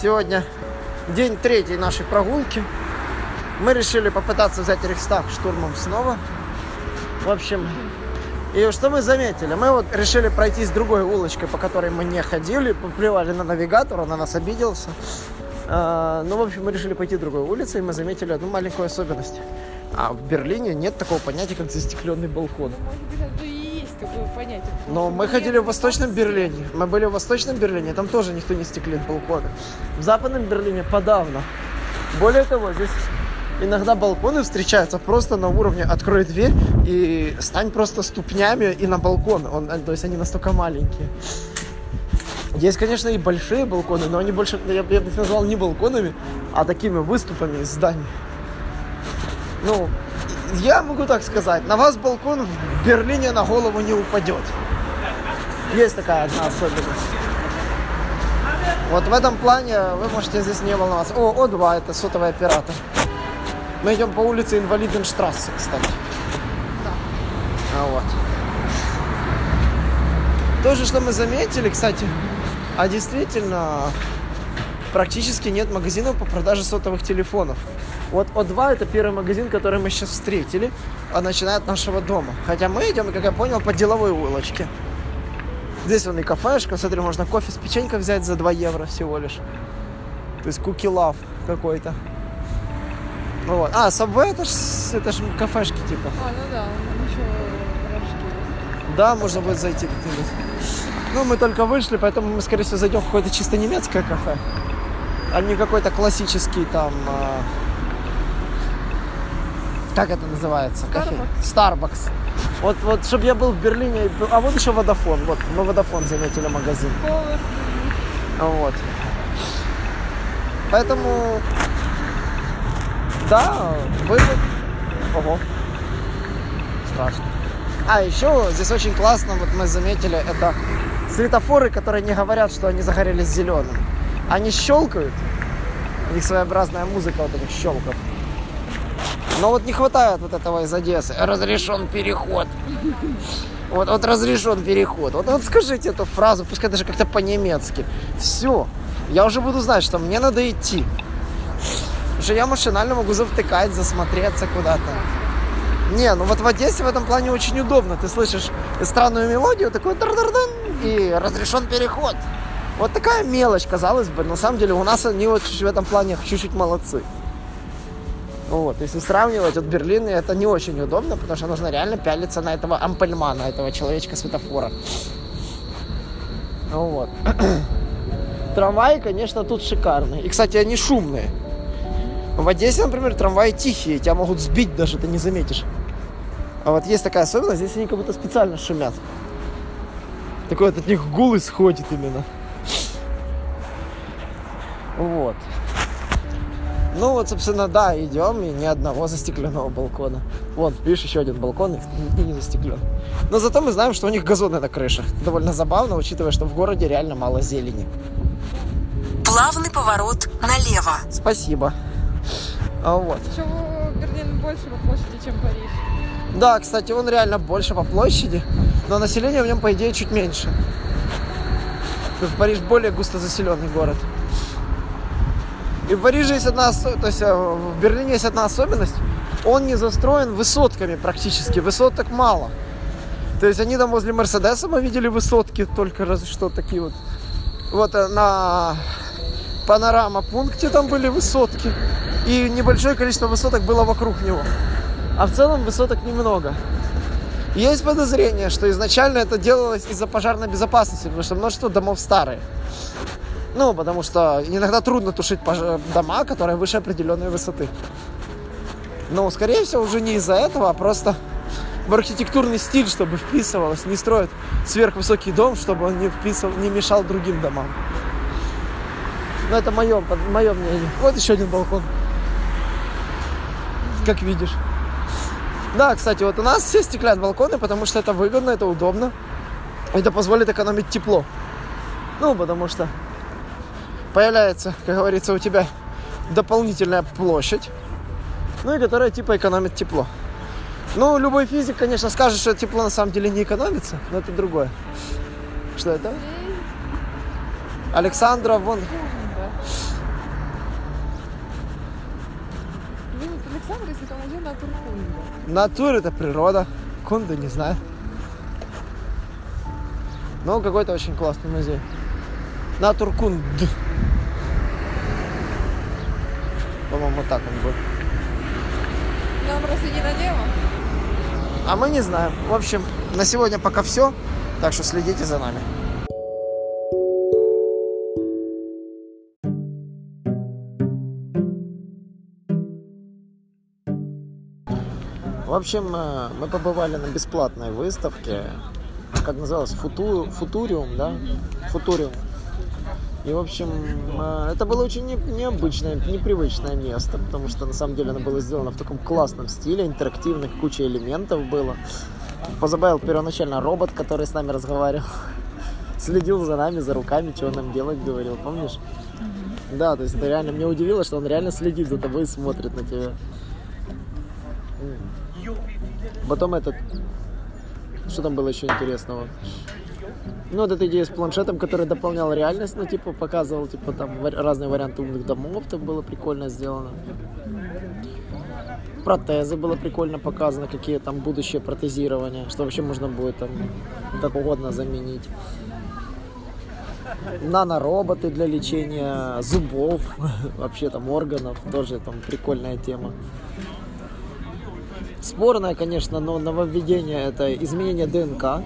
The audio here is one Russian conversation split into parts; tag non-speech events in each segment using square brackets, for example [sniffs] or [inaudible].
Сегодня день третий нашей прогулки. Мы решили попытаться взять Рейхстаг штурмом снова. В общем, и что мы заметили? Мы вот решили пройтись другой улочкой, по которой мы не ходили, поплевали на навигатор, он на нас обиделся. А, ну, в общем, мы решили пойти другой улицей, и мы заметили одну маленькую особенность. А в Берлине нет такого понятия, как застекленный балкон. Может быть, такое понятие. потому Но мы ходили в Восточном. Берлине. Мы были в Восточном Берлине, там тоже никто не стеклит балконы. В Западном Берлине подавно. Более того, здесь иногда балконы встречаются просто на уровне «открой дверь и стань просто ступнями и на балкон». Он, э, то есть они настолько маленькие. Есть, конечно, и большие балконы, но они больше, я, бы- я бы их назвал не балконами, а такими выступами из зданий. Ну, я могу так сказать, на вас балкон в Берлине на голову не упадет. Есть такая одна особенность. Вот в этом плане вы можете здесь не волноваться. О, О2, это сотовый оператор. Мы идем по улице Инвалиденштрассе, кстати. А вот. То же, что мы заметили, кстати, а действительно, практически нет магазинов по продаже сотовых телефонов. Вот О2 это первый магазин, который мы сейчас встретили, а начиная от нашего дома. Хотя мы идем, как я понял, по деловой улочке. Здесь вон и кафешка, смотри, можно кофе с печенькой взять за 2 евро всего лишь. То есть куки лав какой-то. Ну Вот. А, Subway это ж, это ж кафешки типа. А, ну да, еще. Да, можно будет зайти где-нибудь. Ну, мы только вышли, поэтому мы, скорее всего, зайдем в какое-то чисто немецкое кафе. А не какой-то классический там... а, Как это называется? Starbucks. Вот, вот, чтобы я был в Берлине. и был- А вот еще Водофон. Вот, мы Водофон заметили магазин. Вот. Поэтому... Да, вывод... Ого. Страшно. А, еще здесь очень классно, вот мы заметили, это светофоры, которые не говорят, что они загорелись зеленым. Они щелкают. У них своеобразная музыка вот этих щелков. Но вот не хватает вот этого из Одессы. Разрешен переход. Вот, вот разрешен переход. Вот, вот скажите эту фразу, пускай даже как-то по-немецки. Все. Я уже буду знать, что мне надо идти. Потому что я машинально могу завтыкать, засмотреться куда-то. Не, ну вот в Одессе в этом плане очень удобно. Ты слышишь странную мелодию, такой дар-дар-дан, и разрешен переход. Вот такая мелочь, казалось бы. На самом деле у нас они вот в этом плане чуть-чуть молодцы. Вот, если сравнивать, вот Берлин, это не очень удобно, потому что нужно реально пялиться на этого ампельмана, этого человечка светофора. Ну Вот. [clears throat] Трамваи, конечно, тут шикарные. И, кстати, они шумные. В Одессе, например, трамваи тихие, тебя могут сбить даже, ты не заметишь. А вот есть такая особенность, здесь они как будто специально шумят. Такой вот от них гул исходит именно. [sniffs] Вот. Ну вот, собственно, да, идем, и ни одного застекленного балкона. Вон, видишь, еще один балкон и и не застеклен. Но зато мы знаем, что у них газоны на крышах. Довольно забавно, учитывая, что в городе реально мало зелени. Плавный поворот налево. Спасибо. А вот. Еще Берлин больше по площади, чем Париж. Да, кстати, он реально больше по площади, но население в нем, по идее, чуть меньше. Есть Париж более густо заселенный город. И в Париже есть одна, то есть э, в Берлине есть одна особенность. Он не застроен высотками практически, высоток мало. То есть они там возле Мерседеса мы видели высотки, только разве что такие вот. Вот э, на панорама пункте там были высотки. И небольшое количество высоток было вокруг него. А в целом высоток немного. Есть подозрение, что изначально это делалось из-за пожарной безопасности, потому что множество домов старые. Ну, потому что иногда трудно тушить дома, которые выше определенной высоты. Но, скорее всего, уже не из-за этого, а просто в архитектурный стиль, чтобы вписывалось. Не строят сверхвысокий дом, чтобы он не, вписывал, не мешал другим домам. Но это мое, мое мнение. Вот еще один балкон. Как видишь. Да, кстати, вот у нас все стеклят балконы, потому что это выгодно, это удобно. Это позволит экономить тепло. Ну, потому что появляется, как говорится, у тебя дополнительная площадь, ну и которая типа экономит тепло. Ну, любой физик, конечно, скажет, что тепло на самом деле не экономится, но это другое. Что это? Александра, вон, Да. да. Блин, вот Александр, если там один на Туркунде. Натур это природа. Кунду не знаю. Но какой-то очень классный музей. Натуркунд. По-моему, так он будет. Нам просто не налево. А мы не знаем. В общем, на сегодня пока все. Так что следите за нами. В общем, э, мы побывали на бесплатной выставке, как называлось, Футу, Футуриум, да? Футуриум. И, в общем, э, это было очень не- необычное, непривычное место, потому что, на самом деле, оно было сделано в таком классном стиле, интерактивных, куча элементов было. Позабавил первоначально робот, который с нами разговаривал. Следил за нами, за руками, что нам делать, говорил, помнишь? Да, то есть это реально, меня удивило, что он реально следит за тобой и смотрит на тебя. Потом этот, что там было еще интересного? Ну, вот эта идея с планшетом, который дополнял реальность, ну, типа, показывал, типа, там, разные варианты умных домов, там было прикольно сделано. Протезы было прикольно показано, какие там будущее протезирование, что вообще можно будет там как угодно заменить. Нанороботы для лечения зубов, [laughs] вообще там органов, тоже там прикольная тема. Спорное, конечно, но нововведение это изменение ДНК.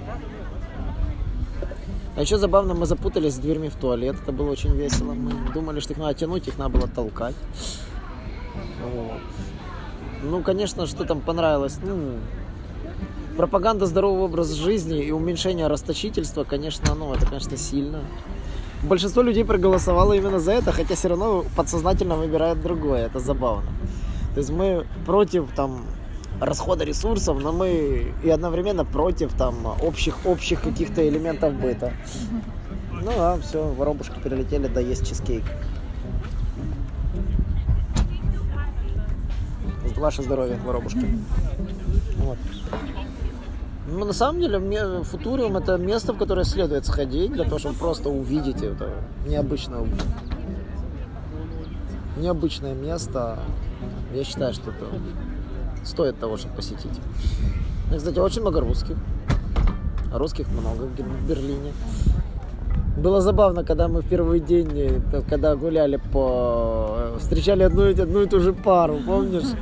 А еще забавно, мы запутались с дверьми в туалет. Это было очень весело. Мы думали, что их надо тянуть, их надо было толкать. Вот. Ну, конечно, что там понравилось. Ну, пропаганда здорового образа жизни и уменьшение расточительства, конечно, ну, это, конечно, сильно. Большинство людей проголосовало именно за это, хотя все равно подсознательно выбирают другое. Это забавно. То есть мы против там расхода ресурсов, но мы и одновременно против там общих общих каких-то элементов быта. Ну а все, воробушки прилетели, да есть чизкейк. Ваше здоровье, воробушки. Вот. Ну, на самом деле, ме- Футуриум это место, в которое следует сходить, для того, чтобы просто увидеть это необычное, необычное место. Я считаю, что это стоит того, чтобы посетить. И, кстати, очень много русских. Русских много в Берлине. Было забавно, когда мы в первый день, э, когда гуляли по... э, Встречали одну, одну и ту же пару, помнишь?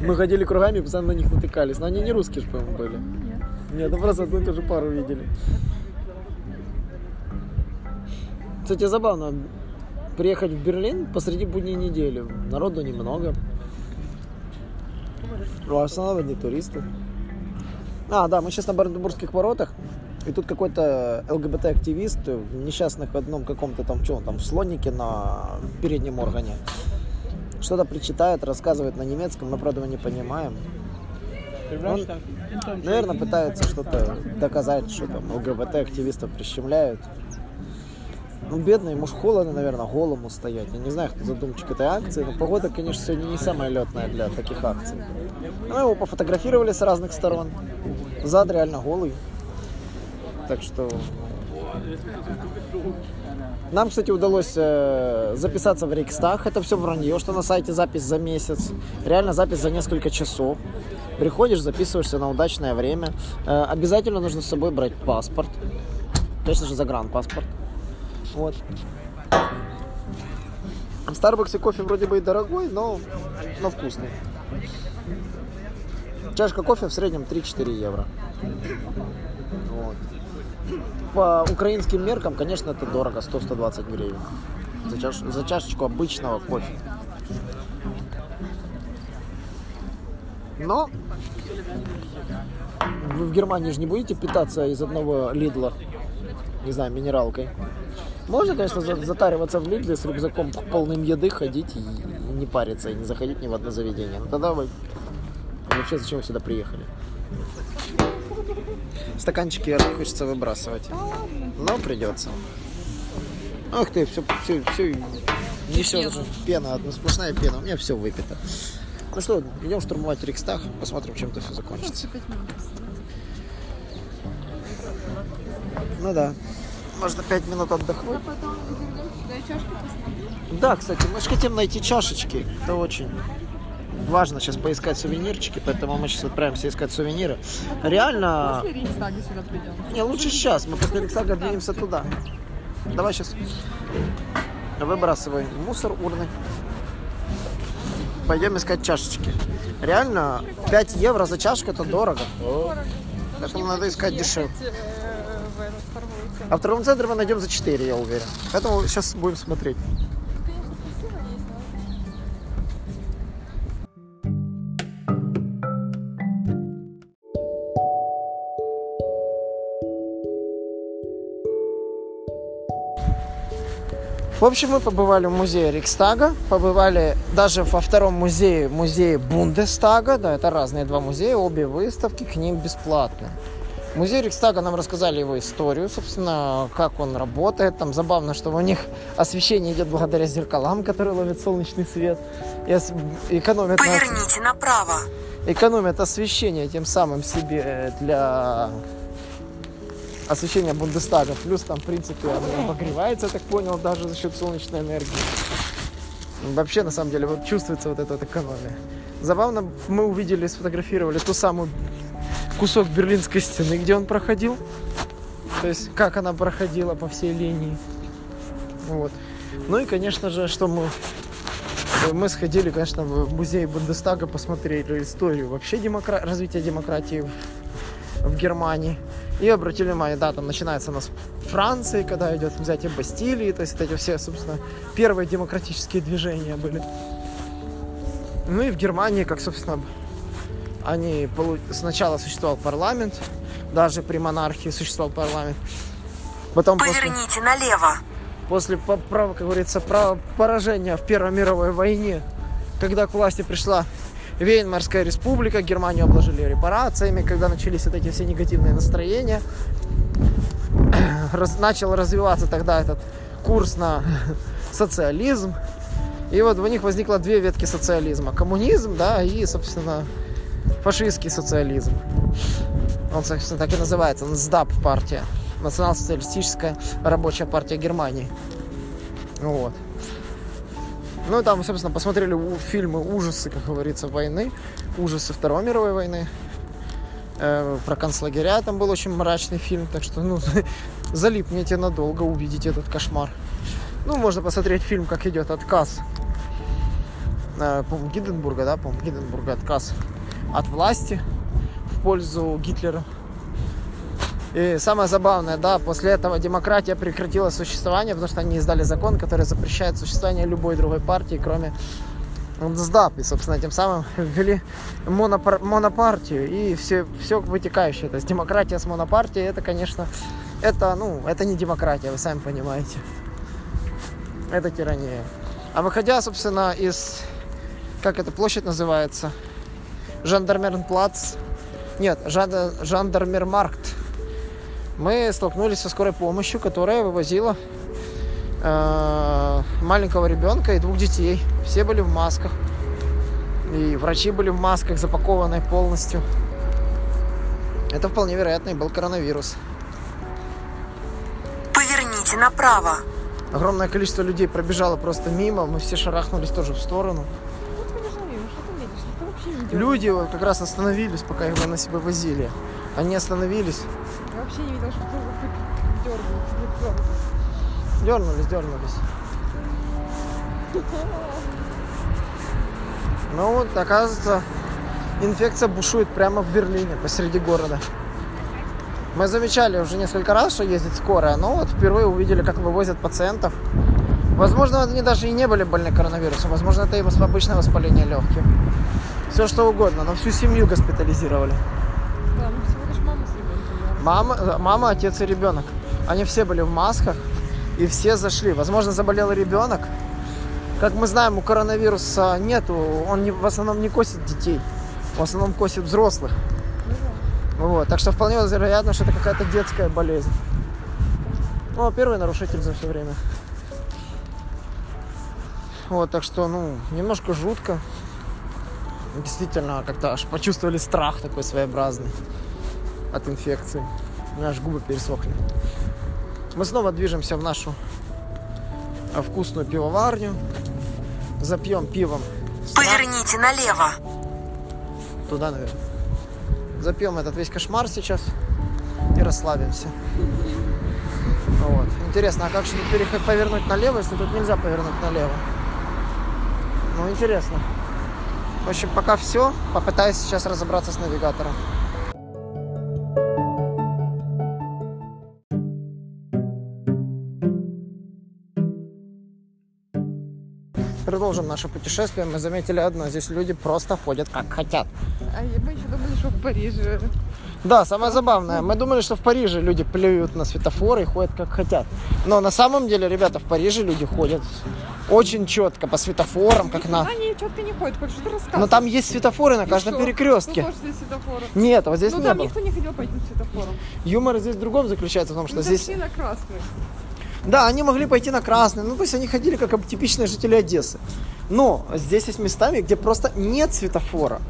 Мы ходили кругами постоянно на них натыкались. Но они не русские, же, по-моему, были. Нет, ну просто одну и ту же пару видели. Кстати, забавно. Приехать в Берлин посреди будней недели. Народу немного. В основном одни туристы. А, да, мы сейчас на Бранденбургских воротах. И тут какой-то ЛГБТ-активист в несчастных одном каком-то там, что он там, слонике на переднем органе. Что-то причитает, рассказывает на немецком, мы, правда, его не понимаем. Он, наверное, пытается что-то доказать, что там ЛГБТ-активистов прищемляют. Ну, бедный, ему ж холодно, наверное, голому стоять. Я не знаю, кто задумчик этой акции, но погода, конечно, сегодня не самая летная для таких акций. Ну, его пофотографировали с разных сторон. Зад реально голый. Так что... Нам, кстати, удалось э, записаться в Рейхстаг. Это все вранье, что на сайте запись за месяц. Реально запись за несколько часов. Приходишь, записываешься на удачное время. Э, обязательно нужно с собой брать паспорт. Конечно же, загранпаспорт. Вот. В Старбаксе кофе вроде бы и дорогой, но, но вкусный. Чашка кофе в среднем 3-4 евро. Вот. По украинским меркам, конечно, это дорого, 100-120 гривен. За, чаш- за чашечку обычного кофе. Но вы в Германии же не будете питаться из одного Лидла, не знаю, минералкой. Можно, конечно, за- затариваться в Лидле с рюкзаком полным еды, ходить и не париться, и не заходить ни в одно заведение. Но тогда вы вообще зачем вы сюда приехали? Стаканчики не хочется выбрасывать. Но придется. Ах ты, все, все, все, не все, пена, одна сплошная пена, у меня все выпито. Ну что, идем штурмовать Рикстаг, посмотрим, чем это все закончится. Ну да. Можно 5 минут отдохнуть. А потом. Да, кстати, мы же хотим найти чашечки. Это очень важно сейчас поискать сувенирчики, поэтому мы сейчас отправимся искать сувениры. Реально, После Рейхстага сюда придем. не, лучше сейчас, мы после Рексага двинемся туда. Давай сейчас выбрасывай мусор урны. Пойдем искать чашечки. Реально, 5 евро за чашку это дорого. Поэтому надо искать дешевле. А в торговом центре мы найдем за 4, я уверен. Поэтому сейчас будем смотреть. В общем, мы побывали в музее Рикстага, побывали даже во втором музее, музее Бундестага, да, это разные два музея, обе выставки к ним бесплатные. Музей Рикстага нам рассказали его историю, собственно, как он работает. Там забавно, что у них освещение идет благодаря зеркалам, которые ловят солнечный свет и экономят, на- Поверните направо. экономят освещение тем самым себе для освещения Бундестага. Плюс там, в принципе, оно обогревается, я так понял, даже за счет солнечной энергии. Вообще, на самом деле, вот чувствуется вот эта вот экономия. Забавно, мы увидели, сфотографировали ту самую кусок берлинской стены, где он проходил. То есть, как она проходила по всей линии. Вот. Ну и, конечно же, что мы мы сходили, конечно, в музей Бундестага, посмотрели историю вообще демокра- развития демократии в, в Германии. И обратили внимание, да, там начинается у нас Франции, когда идет взятие Бастилии, то есть эти все, собственно, первые демократические движения были. Ну и в Германии, как, собственно, они полу- сначала существовал парламент, даже при монархии существовал парламент. Потом после- Поверните налево. после, по- прав- как говорится, поражения в Первой мировой войне, когда к власти пришла Веймарская республика, Германию обложили репарациями, когда начались вот эти все негативные настроения, раз- начал развиваться тогда этот курс на социализм. И вот у них возникло две ветки социализма. Коммунизм, да, и, собственно, фашистский социализм. Он, собственно, так и называется. НСДАП партия. Национал-социалистическая рабочая партия Германии. Вот. Ну и там, собственно, посмотрели фильмы ужасы, как говорится, войны. Ужасы Второй мировой войны. Э, про концлагеря там был очень мрачный фильм. Так что, ну, [laughs] залипните надолго, увидите этот кошмар. Ну, можно посмотреть фильм, как идет отказ. Э, по-моему, Гинденбурга, да, по-моему, Гинденбурга отказ от власти в пользу Гитлера. И самое забавное, да, после этого демократия прекратила существование, потому что они издали закон, который запрещает существование любой другой партии, кроме НСДАП. И, собственно, тем самым ввели монопар- монопартию и все, все вытекающее. То есть демократия с монопартией, это, конечно, это, ну, это не демократия, вы сами понимаете. Это тирания. А выходя, собственно, из, как эта площадь называется, Жандармернплац, нет, Жан- Жандармермаркт, мы столкнулись со скорой помощью, которая вывозила э, маленького ребенка и двух детей. Все были в масках. И врачи были в масках, запакованные полностью. Это вполне вероятно и был коронавирус. Поверните направо. Огромное количество людей пробежало просто мимо, мы все шарахнулись тоже в сторону. Ну, пробежал мимо, что ты видишь? Никто вообще не дергается. Люди вот как раз остановились, пока их на себя возили. Они остановились, Я вообще не видела, что кто-то. Никто. дернулись, дернулись. Ну вот, оказывается, инфекция бушует прямо в Берлине, посреди города. Мы замечали уже несколько раз, что ездит скорая, но вот впервые увидели, как вывозят пациентов. Возможно, они даже и не были больны коронавирусом, возможно, это им обычное воспаление легких. Все что угодно, но всю семью госпитализировали. Да, ну всего лишь мама с ребенком. да. Мама, э, мама, отец и ребенок. Они все были в масках, и все зашли. Возможно, заболел ребенок. Как мы знаем, у коронавируса нету, он не, в основном не косит детей, в основном косит взрослых. Ну Вот, так что вполне вероятно, что это какая-то детская болезнь. Ну, первый нарушитель за все время. Вот, так что, ну, немножко жутко. Действительно, как-то аж почувствовали страх такой своеобразный от инфекции. У меня аж губы пересохли. Мы снова движемся в нашу а, вкусную пивоварню. Запьем пивом. Поверните налево. Туда, наверное. Запьем этот весь кошмар сейчас и расслабимся. Вот. Интересно, а как же тут повернуть налево, если тут нельзя повернуть налево? Ну, интересно. В общем, пока все. Попытаюсь сейчас разобраться с навигатором. Продолжим наше путешествие. Мы заметили одно. Здесь люди просто ходят как хотят. А мы еще думали, что в Париже. Да, самое забавное. Мы думали, что в Париже люди плюют на светофоры и ходят как хотят. Но на самом деле, ребята, в Париже люди ходят очень четко по светофорам, как на... Они четко не ходят, хоть что-то рассказывать. Но там есть светофоры на И каждом перекрестке. Ну, здесь светофоры. Нет, вот здесь ну, не там было. никто не хотел пойти светофором. Юмор здесь в другом заключается, в том, что Ну, здесь... на красный. Да, они могли пойти на красный, ну то есть они ходили как типичные жители Одессы. Но здесь есть местами, где просто нет светофора.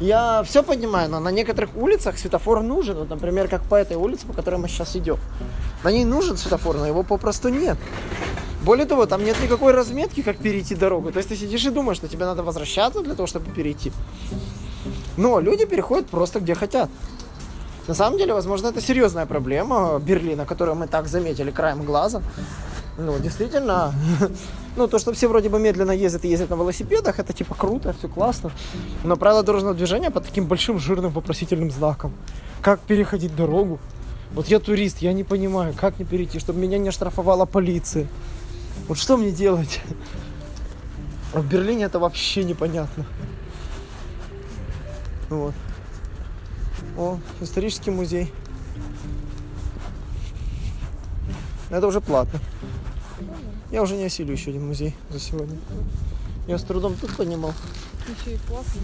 Я все понимаю, но на некоторых улицах светофор нужен. Вот, например, как по этой улице, по которой мы сейчас идем. На ней нужен светофор, но его попросту нет. Более того, там нет никакой разметки, как перейти дорогу. То есть ты сидишь и думаешь, что тебе надо возвращаться для того, чтобы перейти. Но люди переходят просто где хотят. На самом деле, возможно, это серьезная проблема Берлина, которую мы так заметили краем глаза. Ну, действительно, [laughs] ну, то, что все вроде бы медленно ездят и ездят на велосипедах, это типа круто, все классно. Но правила дорожного движения под таким большим жирным вопросительным знаком. Как переходить дорогу? Вот я турист, я не понимаю, как не перейти, чтобы меня не оштрафовала полиция. Вот что мне делать? [laughs] А в Берлине это вообще непонятно. Вот. О, исторический музей. Это уже платно. Я уже не осилю еще один музей за сегодня. Я с трудом тут понимал. Еще и классно.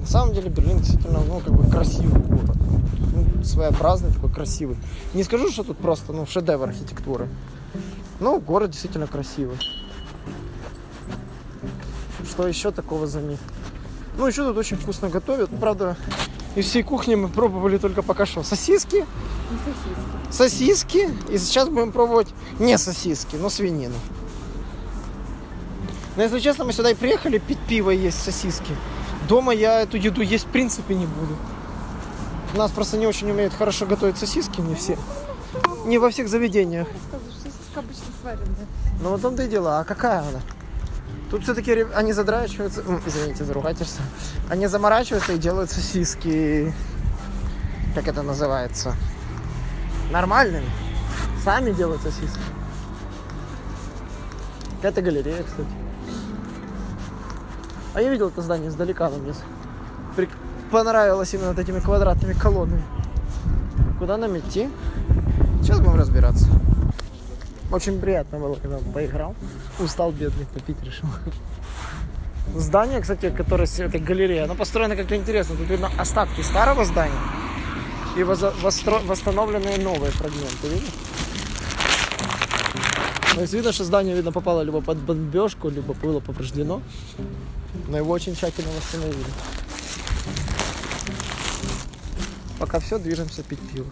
На самом деле Берлин действительно, ну, как бы красивый город. Ну, своеобразный, такой красивый. Не скажу, что тут просто, ну, шедевр архитектуры. Но город действительно красивый. Что еще такого за них? Ну, еще тут очень вкусно готовят. Правда, из всей кухни мы пробовали только пока что сосиски, Сосиски. сосиски. И сейчас будем пробовать не сосиски, но свинину. Но если честно, мы сюда и приехали пить пиво и есть сосиски. Дома я эту еду есть в принципе не буду. У нас просто не очень умеют хорошо готовить сосиски, не все. Не во всех заведениях. Сосиска обычно сваренная. Ну вот в том-то и дело. А какая она? Тут все-таки они задрачиваются, извините за ругательство, они заморачиваются и делают сосиски, как это называется, нормальными. Сами делают сосиски. Какая-то галерея, кстати. А я видел это здание издалека, но мне с- прик- понравилось именно вот этими квадратными колоннами. Куда нам идти? Сейчас будем разбираться. Очень приятно было, когда поиграл. Устал бедный, попить решил. Здание, кстати, которое с этой галереей, оно построено как-то интересно. Тут видно остатки старого здания и восстановленные новые фрагменты, видишь? То есть видно, что здание, видно, попало либо под бомбежку, либо было повреждено. Но его очень тщательно восстановили. Пока все, движемся пить пиво.